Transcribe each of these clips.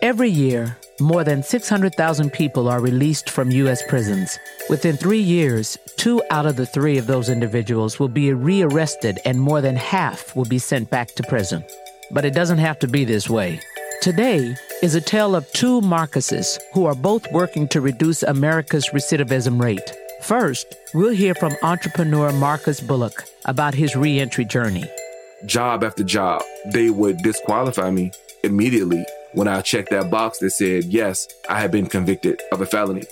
Every year, more than 600,000 people are released from U.S. prisons. Within three years, two out of the three of those individuals will be rearrested and more than half will be sent back to prison. But it doesn't have to be this way. Today is a tale of two Marcuses who are both working to reduce America's recidivism rate. First, we'll hear from entrepreneur Marcus Bullock about his reentry journey. Job after job, they would disqualify me immediately when I checked that box that said, yes, I had been convicted of a felony.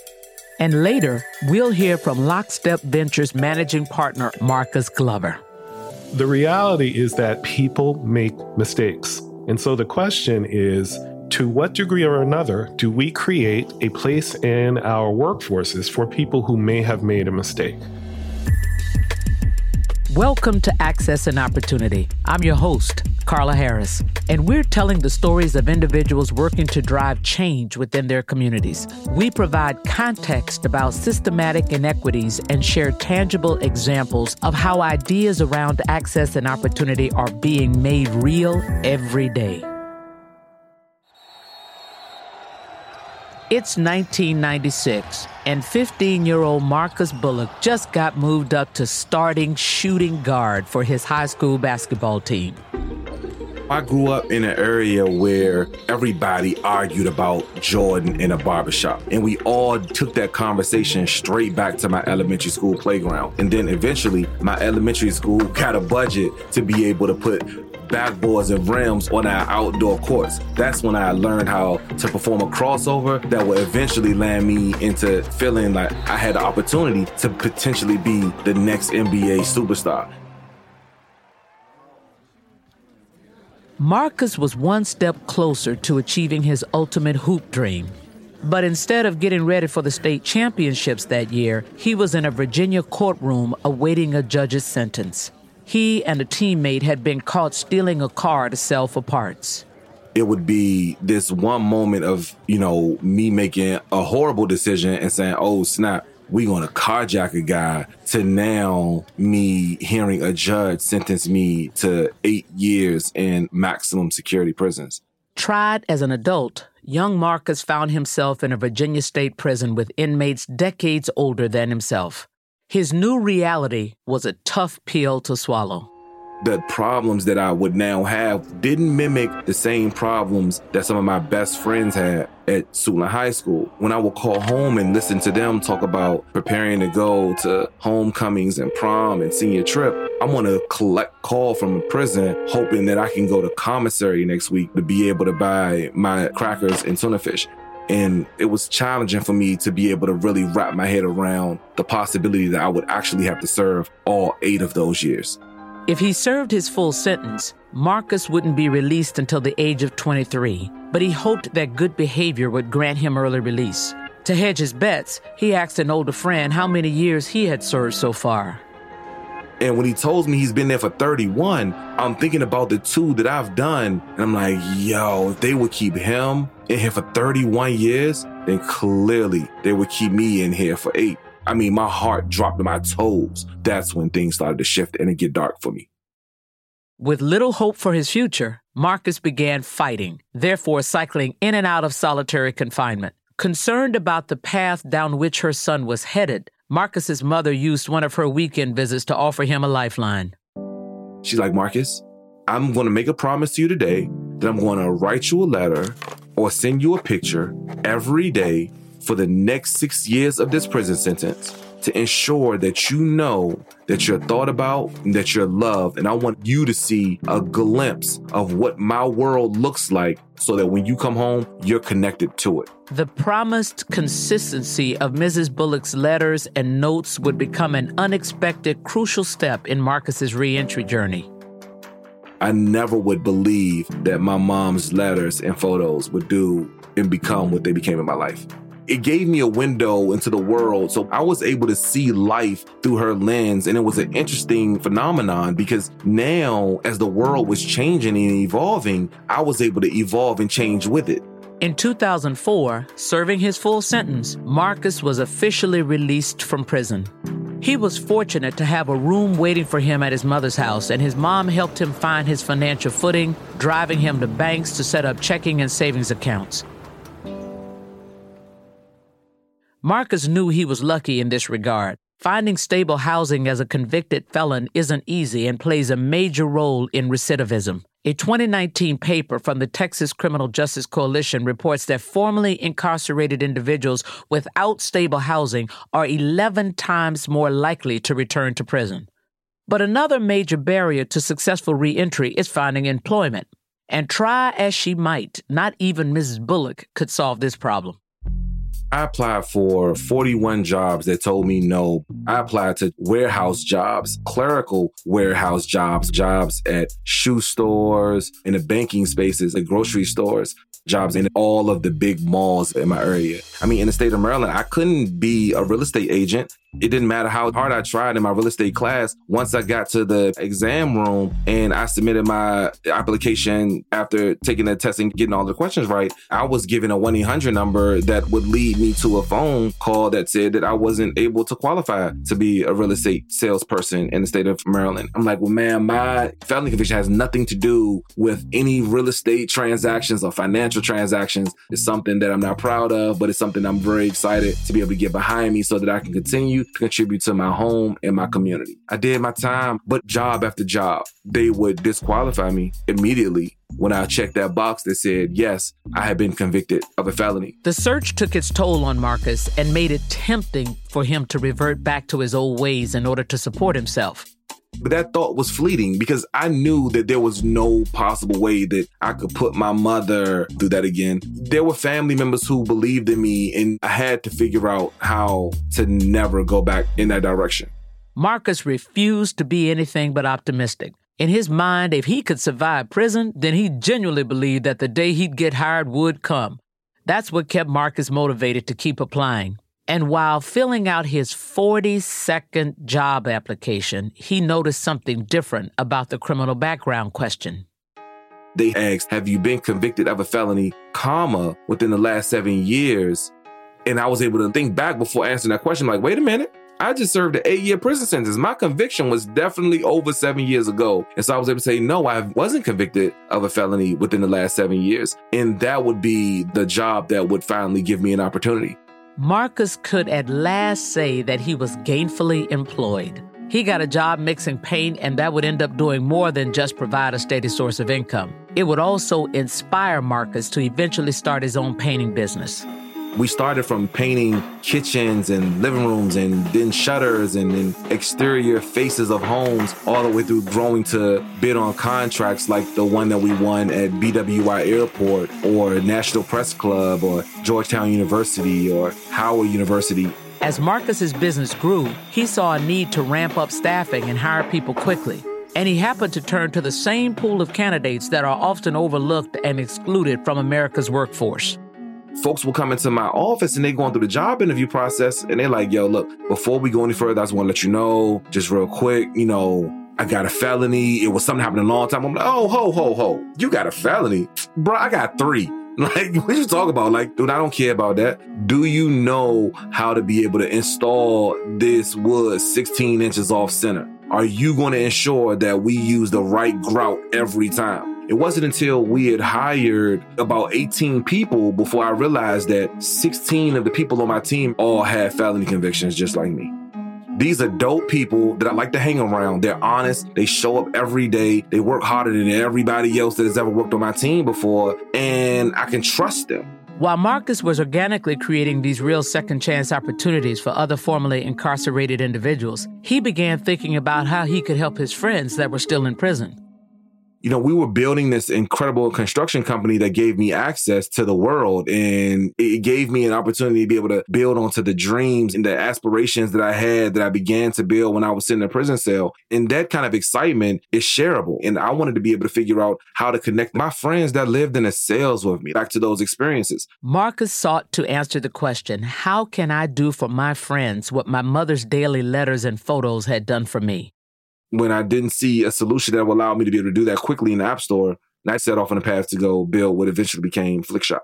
And later, we'll hear from Lockstep Ventures managing partner Marcus Glover. The reality is that people make mistakes. And so the question is to what degree or another do we create a place in our workforces for people who may have made a mistake? Welcome to Access and Opportunity. I'm your host, Carla Harris, and we're telling the stories of individuals working to drive change within their communities. We provide context about systematic inequities and share tangible examples of how ideas around access and opportunity are being made real every day. It's 1996, and 15 year old Marcus Bullock just got moved up to starting shooting guard for his high school basketball team. I grew up in an area where everybody argued about Jordan in a barbershop. And we all took that conversation straight back to my elementary school playground. And then eventually, my elementary school got a budget to be able to put backboards and rims on our outdoor courts. That's when I learned how to perform a crossover that would eventually land me into feeling like I had the opportunity to potentially be the next NBA superstar. Marcus was one step closer to achieving his ultimate hoop dream. But instead of getting ready for the state championships that year, he was in a Virginia courtroom awaiting a judge's sentence. He and a teammate had been caught stealing a car to sell for parts. It would be this one moment of, you know, me making a horrible decision and saying, oh, snap, we gonna carjack a guy to now me hearing a judge sentence me to eight years in maximum security prisons. Tried as an adult, young Marcus found himself in a Virginia state prison with inmates decades older than himself. His new reality was a tough pill to swallow. The problems that I would now have didn't mimic the same problems that some of my best friends had at Suitland High School. When I would call home and listen to them talk about preparing to go to homecomings and prom and senior trip, I'm gonna collect call from a prison hoping that I can go to commissary next week to be able to buy my crackers and tuna fish. And it was challenging for me to be able to really wrap my head around the possibility that I would actually have to serve all eight of those years. If he served his full sentence, Marcus wouldn't be released until the age of 23, but he hoped that good behavior would grant him early release. To hedge his bets, he asked an older friend how many years he had served so far. And when he told me he's been there for 31, I'm thinking about the two that I've done. And I'm like, yo, if they would keep him in here for 31 years, then clearly they would keep me in here for eight. I mean, my heart dropped to my toes. That's when things started to shift and it get dark for me. With little hope for his future, Marcus began fighting, therefore cycling in and out of solitary confinement. Concerned about the path down which her son was headed, Marcus's mother used one of her weekend visits to offer him a lifeline. She's like, Marcus, I'm going to make a promise to you today that I'm going to write you a letter or send you a picture every day for the next six years of this prison sentence to ensure that you know that you're thought about and that you're loved. And I want you to see a glimpse of what my world looks like so that when you come home, you're connected to it. The promised consistency of Mrs. Bullock's letters and notes would become an unexpected, crucial step in Marcus's reentry journey. I never would believe that my mom's letters and photos would do and become what they became in my life it gave me a window into the world. So I was able to see life through her lens. And it was an interesting phenomenon because now, as the world was changing and evolving, I was able to evolve and change with it. In 2004, serving his full sentence, Marcus was officially released from prison. He was fortunate to have a room waiting for him at his mother's house, and his mom helped him find his financial footing, driving him to banks to set up checking and savings accounts. Marcus knew he was lucky in this regard. Finding stable housing as a convicted felon isn't easy and plays a major role in recidivism. A 2019 paper from the Texas Criminal Justice Coalition reports that formerly incarcerated individuals without stable housing are 11 times more likely to return to prison. But another major barrier to successful reentry is finding employment. And try as she might, not even Mrs. Bullock could solve this problem. I applied for 41 jobs that told me no. I applied to warehouse jobs, clerical warehouse jobs, jobs at shoe stores, in the banking spaces, at grocery stores, jobs in all of the big malls in my area. I mean, in the state of Maryland, I couldn't be a real estate agent it didn't matter how hard I tried in my real estate class. Once I got to the exam room and I submitted my application after taking the test and getting all the questions right, I was given a 1 800 number that would lead me to a phone call that said that I wasn't able to qualify to be a real estate salesperson in the state of Maryland. I'm like, well, man, my felony conviction has nothing to do with any real estate transactions or financial transactions. It's something that I'm not proud of, but it's something I'm very excited to be able to get behind me so that I can continue contribute to my home and my community. I did my time, but job after job, they would disqualify me immediately when I checked that box that said, yes, I had been convicted of a felony. The search took its toll on Marcus and made it tempting for him to revert back to his old ways in order to support himself. But that thought was fleeting because I knew that there was no possible way that I could put my mother through that again. There were family members who believed in me, and I had to figure out how to never go back in that direction. Marcus refused to be anything but optimistic. In his mind, if he could survive prison, then he genuinely believed that the day he'd get hired would come. That's what kept Marcus motivated to keep applying. And while filling out his 42nd job application, he noticed something different about the criminal background question. They asked, Have you been convicted of a felony, comma, within the last seven years? And I was able to think back before answering that question, like, wait a minute. I just served an eight year prison sentence. My conviction was definitely over seven years ago. And so I was able to say, no, I wasn't convicted of a felony within the last seven years. And that would be the job that would finally give me an opportunity. Marcus could at last say that he was gainfully employed. He got a job mixing paint, and that would end up doing more than just provide a steady source of income. It would also inspire Marcus to eventually start his own painting business. We started from painting kitchens and living rooms and then shutters and then exterior faces of homes all the way through growing to bid on contracts like the one that we won at BWI Airport or National Press Club or Georgetown University or Howard University. As Marcus's business grew, he saw a need to ramp up staffing and hire people quickly. And he happened to turn to the same pool of candidates that are often overlooked and excluded from America's workforce folks will come into my office and they going through the job interview process and they're like, yo, look, before we go any further, I just want to let you know, just real quick, you know, I got a felony. It was something happened a long time. I'm like, oh, ho, ho, ho. You got a felony? Bro, I got three. Like, what you talk about? Like, dude, I don't care about that. Do you know how to be able to install this wood 16 inches off center? Are you going to ensure that we use the right grout every time? It wasn't until we had hired about 18 people before I realized that 16 of the people on my team all had felony convictions just like me. These are dope people that I like to hang around. They're honest. They show up every day. They work harder than everybody else that has ever worked on my team before, and I can trust them. While Marcus was organically creating these real second chance opportunities for other formerly incarcerated individuals, he began thinking about how he could help his friends that were still in prison you know, we were building this incredible construction company that gave me access to the world and it gave me an opportunity to be able to build onto the dreams and the aspirations that I had that I began to build when I was sitting in a prison cell. And that kind of excitement is shareable. And I wanted to be able to figure out how to connect my friends that lived in the cells with me back to those experiences. Marcus sought to answer the question, how can I do for my friends what my mother's daily letters and photos had done for me? When I didn't see a solution that would allow me to be able to do that quickly in the App Store, and I set off on a path to go build what eventually became Flikshop.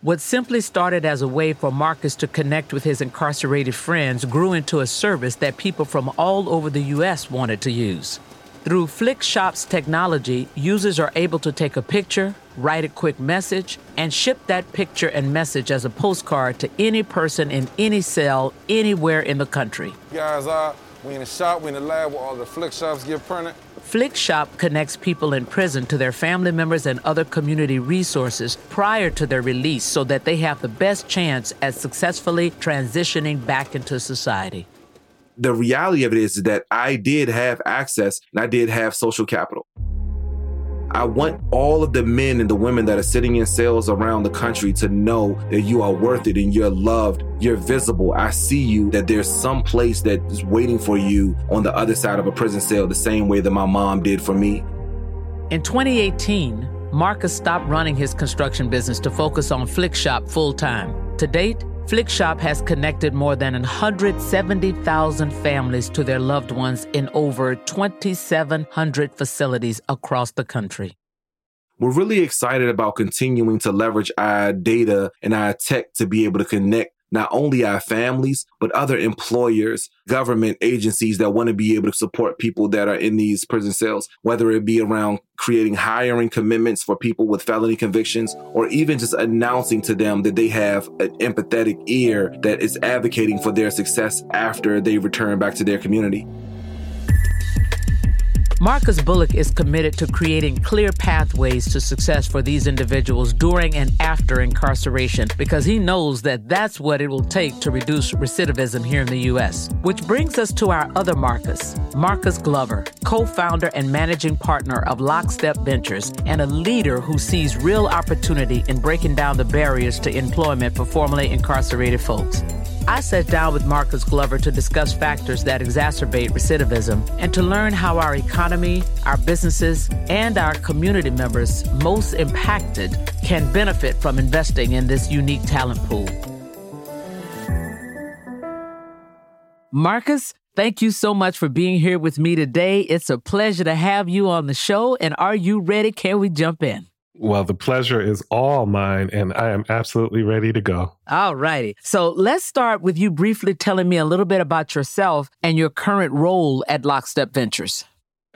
What simply started as a way for Marcus to connect with his incarcerated friends grew into a service that people from all over the U.S. wanted to use. Through Flikshop's technology, users are able to take a picture, write a quick message, and ship that picture and message as a postcard to any person in any cell anywhere in the country. Guys, uh, we in the shop, we in the lab where all the Flikshops get printed. Flikshop connects people in prison to their family members and other community resources prior to their release so that they have the best chance at successfully transitioning back into society the reality of it is that I did have access and I did have social capital. I want all of the men and the women that are sitting in cells around the country to know that you are worth it and you're loved, you're visible. I see you, that there's some place that is waiting for you on the other side of a prison cell, the same way that my mom did for me. In 2018, Marcus stopped running his construction business to focus on Flikshop full time. To date, Flikshop has connected more than 170,000 families to their loved ones in over 2,700 facilities across the country. We're really excited about continuing to leverage our data and our tech to be able to connect not only our families, but other employers, government agencies that want to be able to support people that are in these prison cells, whether it be around creating hiring commitments for people with felony convictions, or even just announcing to them that they have an empathetic ear that is advocating for their success after they return back to their community. Marcus Bullock is committed to creating clear pathways to success for these individuals during and after incarceration because he knows that that's what it will take to reduce recidivism here in the U.S. Which brings us to our other Marcus, Marcus Glover, co founder and managing partner of Lockstep Ventures and a leader who sees real opportunity in breaking down the barriers to employment for formerly incarcerated folks. I sat down with Marcus Glover to discuss factors that exacerbate recidivism and to learn how our economy, our businesses, and our community members most impacted can benefit from investing in this unique talent pool. Marcus, thank you so much for being here with me today. It's a pleasure to have you on the show. And are you ready? Can we jump in? Well, the pleasure is all mine, and I am absolutely ready to go. All righty. So let's start with you briefly telling me a little bit about yourself and your current role at Lockstep Ventures.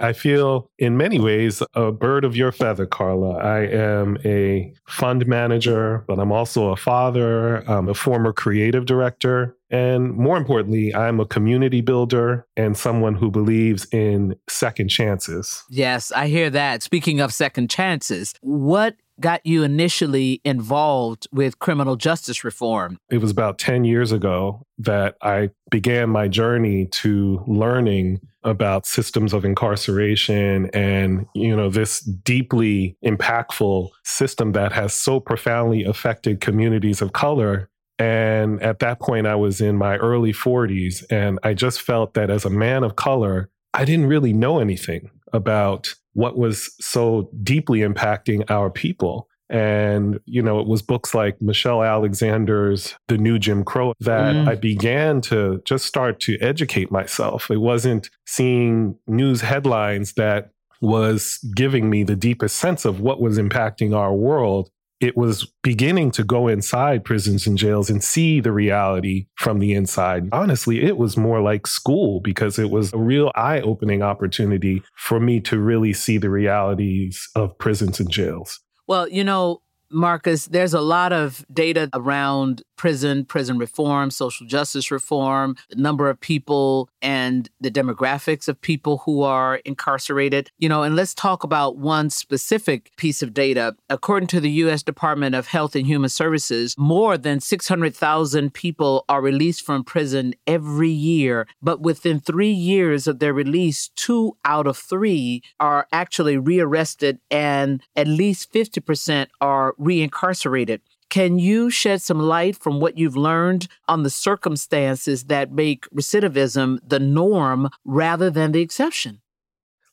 I feel in many ways a bird of your feather, Carla. I am a fund manager, but I'm also a father, I'm a former creative director, and more importantly, I'm a community builder and someone who believes in second chances. Yes, I hear that. Speaking of second chances, what got you initially involved with criminal justice reform? It was about 10 years ago that I began my journey to learning about systems of incarceration and you know this deeply impactful system that has so profoundly affected communities of color and at that point I was in my early 40s and I just felt that as a man of color I didn't really know anything about what was so deeply impacting our people and, you know, it was books like Michelle Alexander's The New Jim Crow that mm. I began to just start to educate myself. It wasn't seeing news headlines that was giving me the deepest sense of what was impacting our world. It was beginning to go inside prisons and jails and see the reality from the inside. Honestly, it was more like school because it was a real eye opening opportunity for me to really see the realities of prisons and jails. Well, you know, Marcus, there's a lot of data around prison, prison reform, social justice reform, the number of people and the demographics of people who are incarcerated. You know, and let's talk about one specific piece of data. According to the U.S. Department of Health and Human Services, more than 600,000 people are released from prison every year, but within three years of their release, two out of three are actually rearrested, and at least 50% are reincarcerated. Can you shed some light from what you've learned on the circumstances that make recidivism the norm rather than the exception?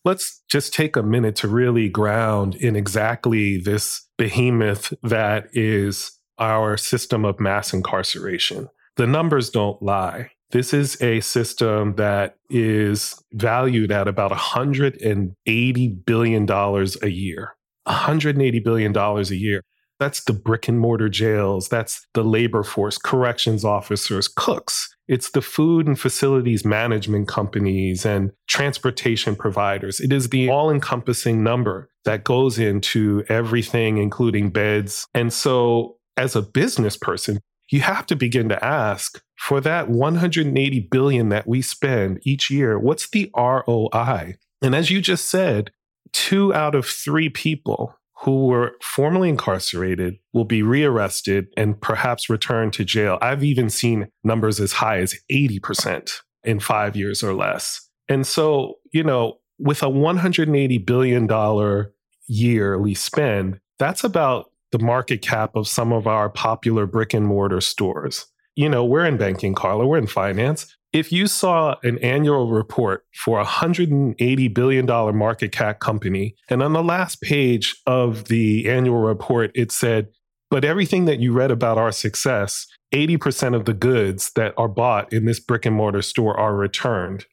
Let's just take a minute to really ground in exactly this behemoth that is our system of mass incarceration. The numbers don't lie. This is a system that is valued at about $180 billion a year. $180 billion a year. That's the brick and mortar jails. That's the labor force, corrections officers, cooks. It's the food and facilities management companies and transportation providers. It is the all encompassing number that goes into everything, including beds. And so, as a business person, you have to begin to ask for that 180 billion that we spend each year, what's the ROI? And as you just said, two out of three people who were formerly incarcerated will be rearrested and perhaps returned to jail. I've even seen numbers as high as 80% in five years or less. And so, you know, with a $180 billion yearly spend, that's about the market cap of some of our popular brick and mortar stores. You know, we're in banking, Carla, we're in finance if you saw an annual report for a $180 billion market cap company, and on the last page of the annual report, it said, but everything that you read about our success, 80% of the goods that are bought in this brick and mortar store are returned.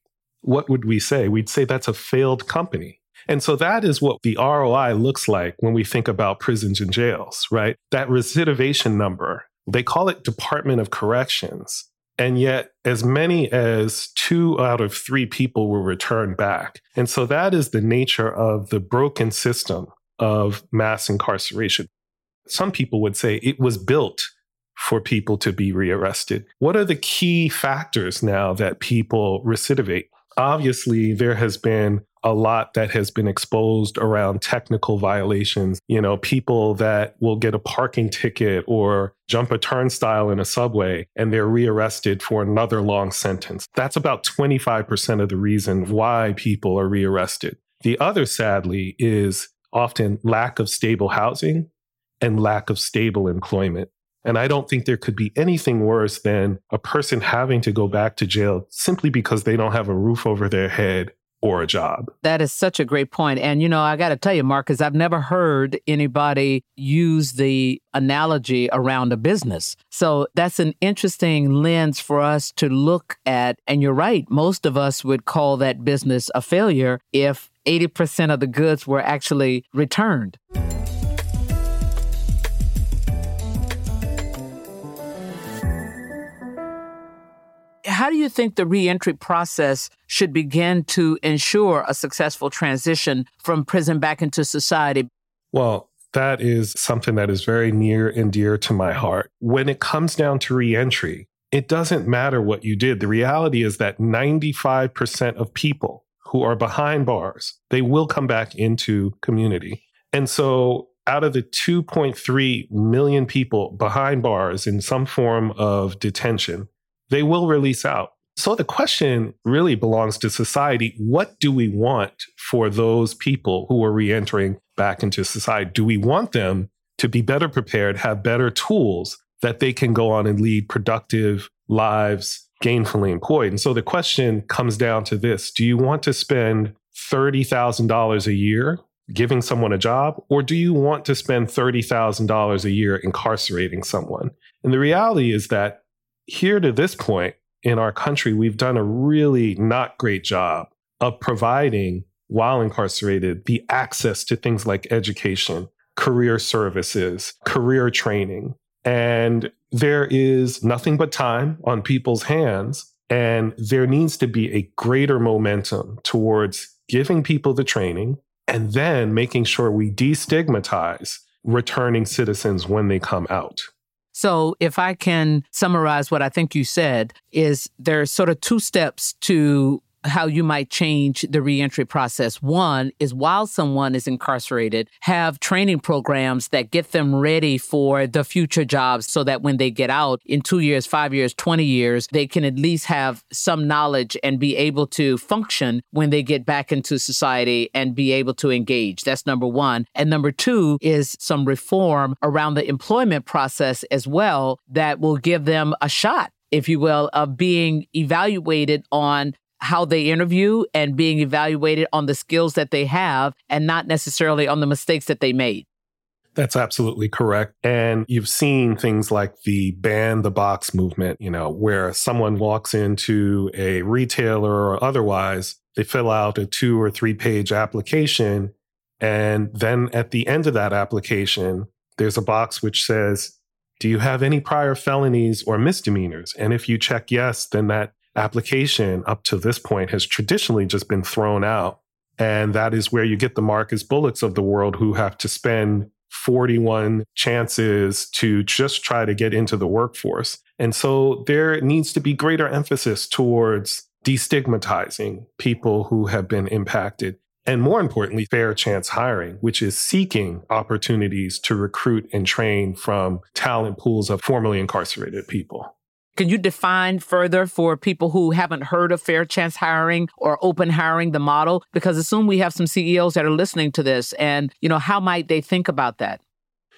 What would we say? We'd say that's a failed company. And so that is what the ROI looks like when we think about prisons and jails, right? That recidivation number, they call it Department of Corrections. And yet, as many as two out of three people were returned back. And so that is the nature of the broken system of mass incarceration. Some people would say it was built for people to be rearrested. What are the key factors now that people recidivate? Obviously, there has been a lot that has been exposed around technical violations. You know, people that will get a parking ticket or jump a turnstile in a subway and they're rearrested for another long sentence. That's about 25% of the reason why people are rearrested. The other, sadly, is often lack of stable housing and lack of stable employment. And I don't think there could be anything worse than a person having to go back to jail simply because they don't have a roof over their head or a job. That is such a great point. And, you know, I got to tell you, Marcus, I've never heard anybody use the analogy around a business. So that's an interesting lens for us to look at. And you're right, most of us would call that business a failure if 80% of the goods were actually returned. How do you think the reentry process should begin to ensure a successful transition from prison back into society? Well, that is something that is very near and dear to my heart. When it comes down to reentry, it doesn't matter what you did. The reality is that 95% of people who are behind bars, they will come back into community. And so out of the 2.3 million people behind bars in some form of detention, they will release out. So the question really belongs to society. What do we want for those people who are reentering back into society? Do we want them to be better prepared, have better tools that they can go on and lead productive lives, gainfully employed? And so the question comes down to this Do you want to spend $30,000 a year giving someone a job, or do you want to spend $30,000 a year incarcerating someone? And the reality is that here to this point in our country, we've done a really not great job of providing, while incarcerated, the access to things like education, career services, career training. And there is nothing but time on people's hands. And there needs to be a greater momentum towards giving people the training and then making sure we destigmatize returning citizens when they come out. So, if I can summarize what I think you said, is there's sort of two steps to how you might change the reentry process. One is while someone is incarcerated, have training programs that get them ready for the future jobs so that when they get out in two years, five years, 20 years, they can at least have some knowledge and be able to function when they get back into society and be able to engage. That's number one. And number two is some reform around the employment process as well that will give them a shot if you will, of being evaluated on how they interview and being evaluated on the skills that they have and not necessarily on the mistakes that they made. That's absolutely correct. And you've seen things like the ban the box movement, you know, where someone walks into a retailer or otherwise, they fill out a two or three page application. And then at the end of that application, there's a box which says, Do you have any prior felonies or misdemeanors? And if you check yes, then that application up to this point has traditionally just been thrown out. And that is where you get the Marcus Bullocks of the world who have to spend 41 chances to just try to get into the workforce. And so there needs to be greater emphasis towards destigmatizing people who have been impacted. And more importantly, fair chance hiring, which is seeking opportunities to recruit and train from talent pools of formerly incarcerated people. Can you define further for people who haven't heard of fair chance hiring or open hiring the model? Because assume we have some CEOs that are listening to this and, you know, how might they think about that?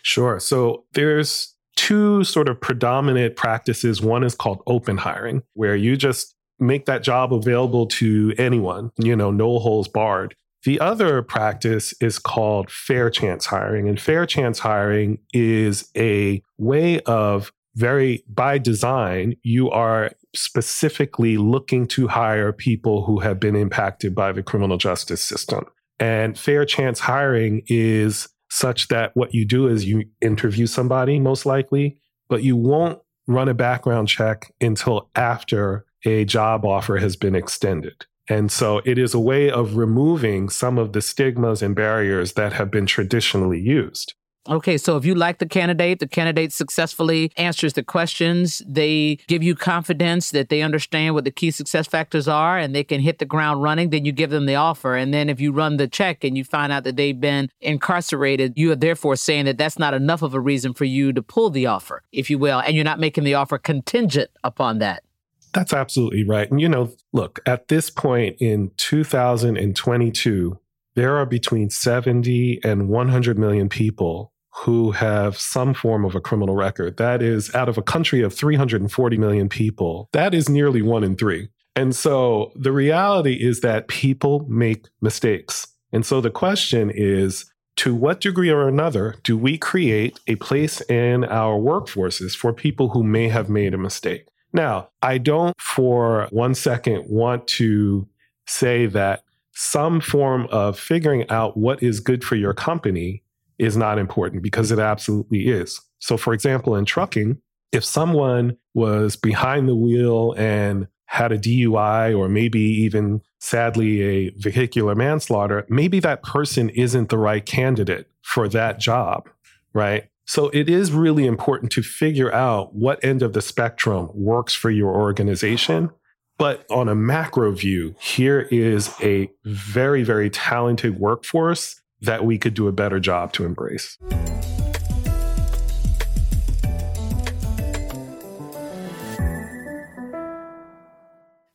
Sure. So there's two sort of predominant practices. One is called open hiring, where you just make that job available to anyone, you know, no holes barred. The other practice is called fair chance hiring. And fair chance hiring is a way of very by design, you are specifically looking to hire people who have been impacted by the criminal justice system. And fair chance hiring is such that what you do is you interview somebody, most likely, but you won't run a background check until after a job offer has been extended. And so it is a way of removing some of the stigmas and barriers that have been traditionally used. Okay, so if you like the candidate, the candidate successfully answers the questions, they give you confidence that they understand what the key success factors are and they can hit the ground running, then you give them the offer. And then if you run the check and you find out that they've been incarcerated, you are therefore saying that that's not enough of a reason for you to pull the offer, if you will, and you're not making the offer contingent upon that. That's absolutely right. And you know, look, at this point in 2022, there are between 70 and 100 million people who have some form of a criminal record. That is out of a country of 340 million people. That is nearly one in three. And so the reality is that people make mistakes. And so the question is to what degree or another do we create a place in our workforces for people who may have made a mistake? Now, I don't for one second want to say that some form of figuring out what is good for your company is not important because it absolutely is. So, for example, in trucking, if someone was behind the wheel and had a DUI or maybe even sadly a vehicular manslaughter, maybe that person isn't the right candidate for that job, right? So it is really important to figure out what end of the spectrum works for your organization. But on a macro view, here is a very, very talented workforce that we could do a better job to embrace.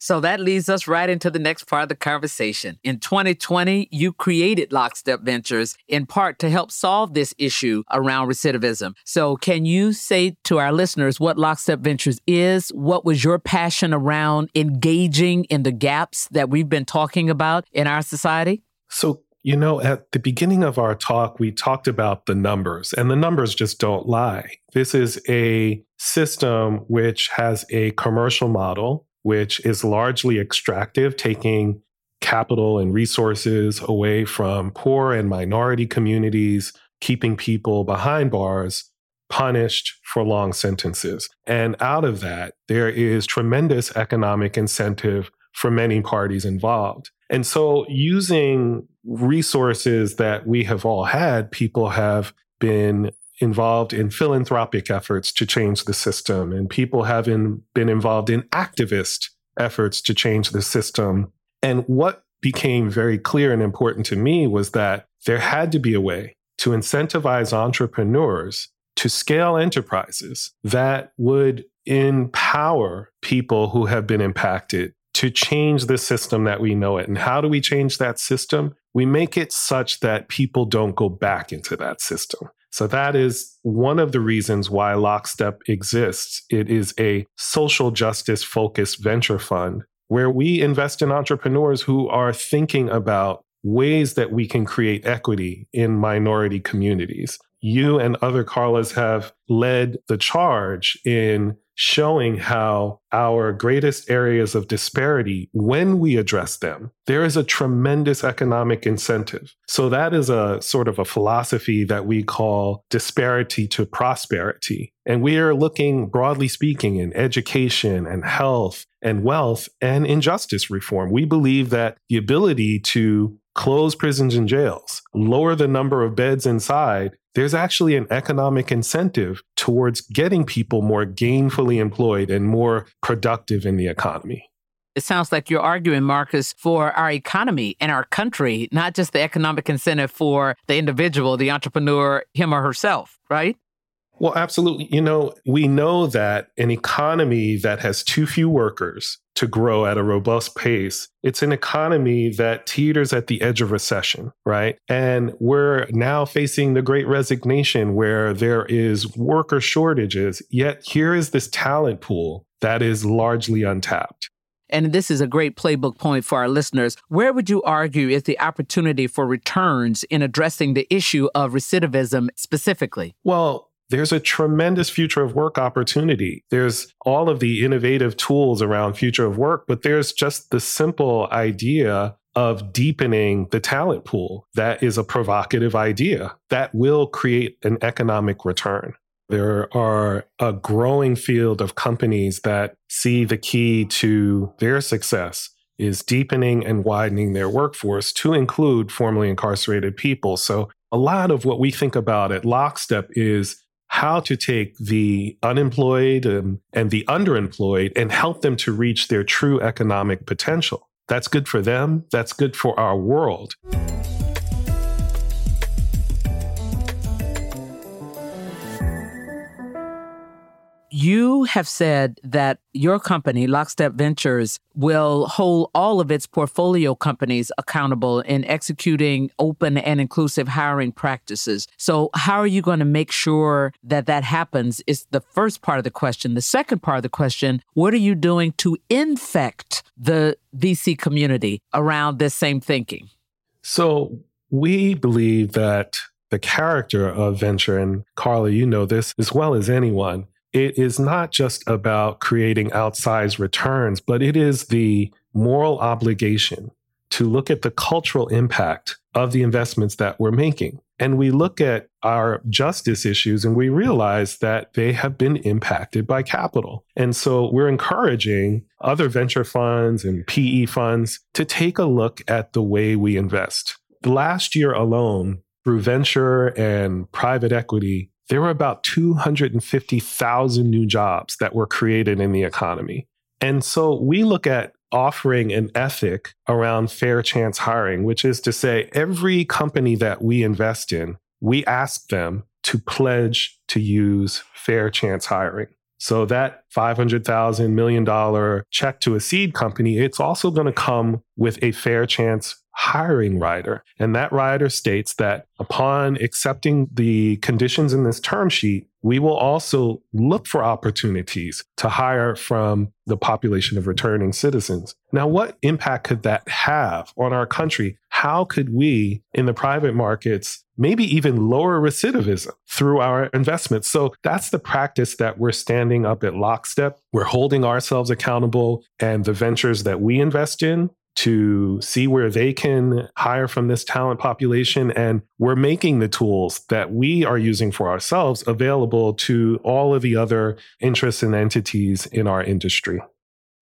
So that leads us right into the next part of the conversation. In 2020, you created Lockstep Ventures in part to help solve this issue around recidivism. So, can you say to our listeners what Lockstep Ventures is? What was your passion around engaging in the gaps that we've been talking about in our society? So, you know, at the beginning of our talk, we talked about the numbers, and the numbers just don't lie. This is a system which has a commercial model, which is largely extractive, taking capital and resources away from poor and minority communities, keeping people behind bars punished for long sentences. And out of that, there is tremendous economic incentive for many parties involved. And so, using resources that we have all had, people have been involved in philanthropic efforts to change the system, and people have been involved in activist efforts to change the system. And what became very clear and important to me was that there had to be a way to incentivize entrepreneurs to scale enterprises that would empower people who have been impacted to change the system that we know it. And how do we change that system? We make it such that people don't go back into that system. So that is one of the reasons why Lockstep exists. It is a social justice focused venture fund where we invest in entrepreneurs who are thinking about ways that we can create equity in minority communities. you and other Carlas have led the charge in showing how our greatest areas of disparity, when we address them, there is a tremendous economic incentive. So that is a sort of a philosophy that we call disparity to prosperity. And we are looking, broadly speaking, in education and health and wealth and injustice reform. We believe that the ability to close prisons and jails, lower the number of beds inside, there's actually an economic incentive towards getting people more gainfully employed and more productive in the economy. It sounds like you're arguing, Marcus, for our economy and our country, not just the economic incentive for the individual, the entrepreneur, him or herself, right? Well, absolutely. You know, we know that an economy that has too few workers to grow at a robust pace, it's an economy that teeters at the edge of recession, right? And we're now facing the great resignation where there is worker shortages, yet here is this talent pool that is largely untapped. And this is a great playbook point for our listeners. Where would you argue is the opportunity for returns in addressing the issue of recidivism specifically? Well, there's a tremendous future of work opportunity. There's all of the innovative tools around future of work, but there's just the simple idea of deepening the talent pool. That is a provocative idea that will create an economic return. There are a growing field of companies that see the key to their success is deepening and widening their workforce to include formerly incarcerated people. So, a lot of what we think about at Lockstep is how to take the unemployed and, and the underemployed and help them to reach their true economic potential. That's good for them. That's good for our world. You have said that your company, Lockstep Ventures, will hold all of its portfolio companies accountable in executing open and inclusive hiring practices. So, how are you going to make sure that that happens? Is the first part of the question. The second part of the question what are you doing to infect the VC community around this same thinking? So, we believe that the character of venture, and Carla, you know this as well as anyone, it is not just about creating outsized returns, but it is the moral obligation to look at the cultural impact of the investments that we're making. And we look at our justice issues and we realize that they have been impacted by capital. And so we're encouraging other venture funds and PE funds to take a look at the way we invest. The last year alone, through venture and private equity, there were about 250,000 new jobs that were created in the economy. And so we look at offering an ethic around fair chance hiring, which is to say, every company that we invest in, we ask them to pledge to use fair chance hiring. So that $500,000 million check to a seed company, it's also going to come with a fair chance hiring rider. And that rider states that upon accepting the conditions in this term sheet, we will also look for opportunities to hire from the population of returning citizens. Now, what impact could that have on our country? How could we in the private markets maybe even lower recidivism through our investments? So that's the practice that we're standing up at lockstep. We're holding ourselves accountable and the ventures that we invest in to see where they can hire from this talent population. And we're making the tools that we are using for ourselves available to all of the other interests and entities in our industry.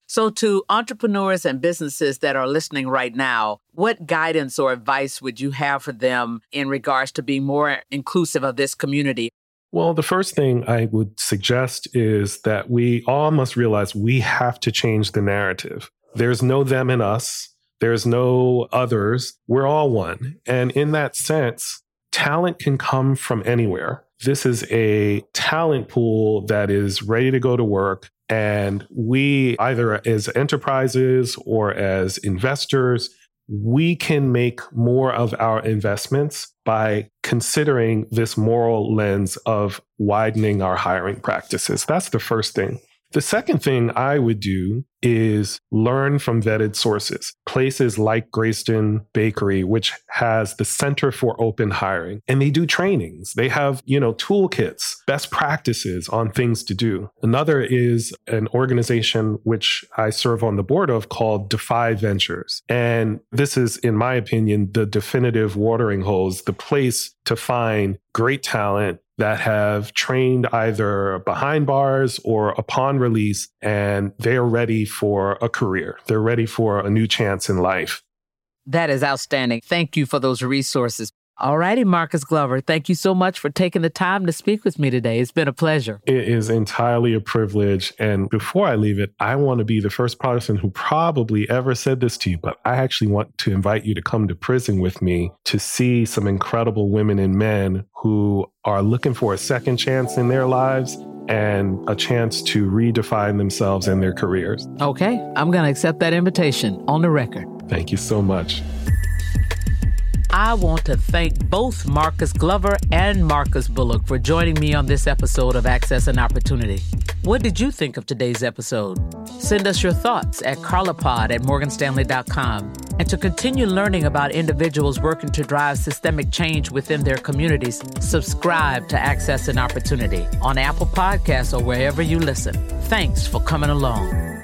So, to entrepreneurs and businesses that are listening right now, what guidance or advice would you have for them in regards to being more inclusive of this community? Well, the first thing I would suggest is that we all must realize we have to change the narrative. There's no them and us. There's no others. We're all one. And in that sense, talent can come from anywhere. This is a talent pool that is ready to go to work. And we, either as enterprises or as investors, we can make more of our investments by considering this moral lens of widening our hiring practices. That's the first thing. The second thing I would do is learn from vetted sources. Places like Greyston Bakery, which has the Center for Open Hiring, and they do trainings. They have, you know, toolkits, best practices on things to do. Another is an organization which I serve on the board of called Defy Ventures. And this is, in my opinion, the definitive watering holes, the place to find great talent that have trained either behind bars or upon release, and they're ready for a career. They're ready for a new chance in life. That is outstanding. Thank you for those resources. All righty, Marcus Glover, thank you so much for taking the time to speak with me today. It's been a pleasure. It is entirely a privilege. And before I leave it, I want to be the first person who probably ever said this to you, but I actually want to invite you to come to prison with me to see some incredible women and men who are looking for a second chance in their lives and a chance to redefine themselves and their careers. Okay, I'm going to accept that invitation on the record. Thank you so much. I want to thank both Marcus Glover and Marcus Bullock for joining me on this episode of Access and Opportunity. What did you think of today's episode? Send us your thoughts at carlapod at morganstanley.com. And to continue learning about individuals working to drive systemic change within their communities, subscribe to Access and Opportunity on Apple Podcasts or wherever you listen. Thanks for coming along.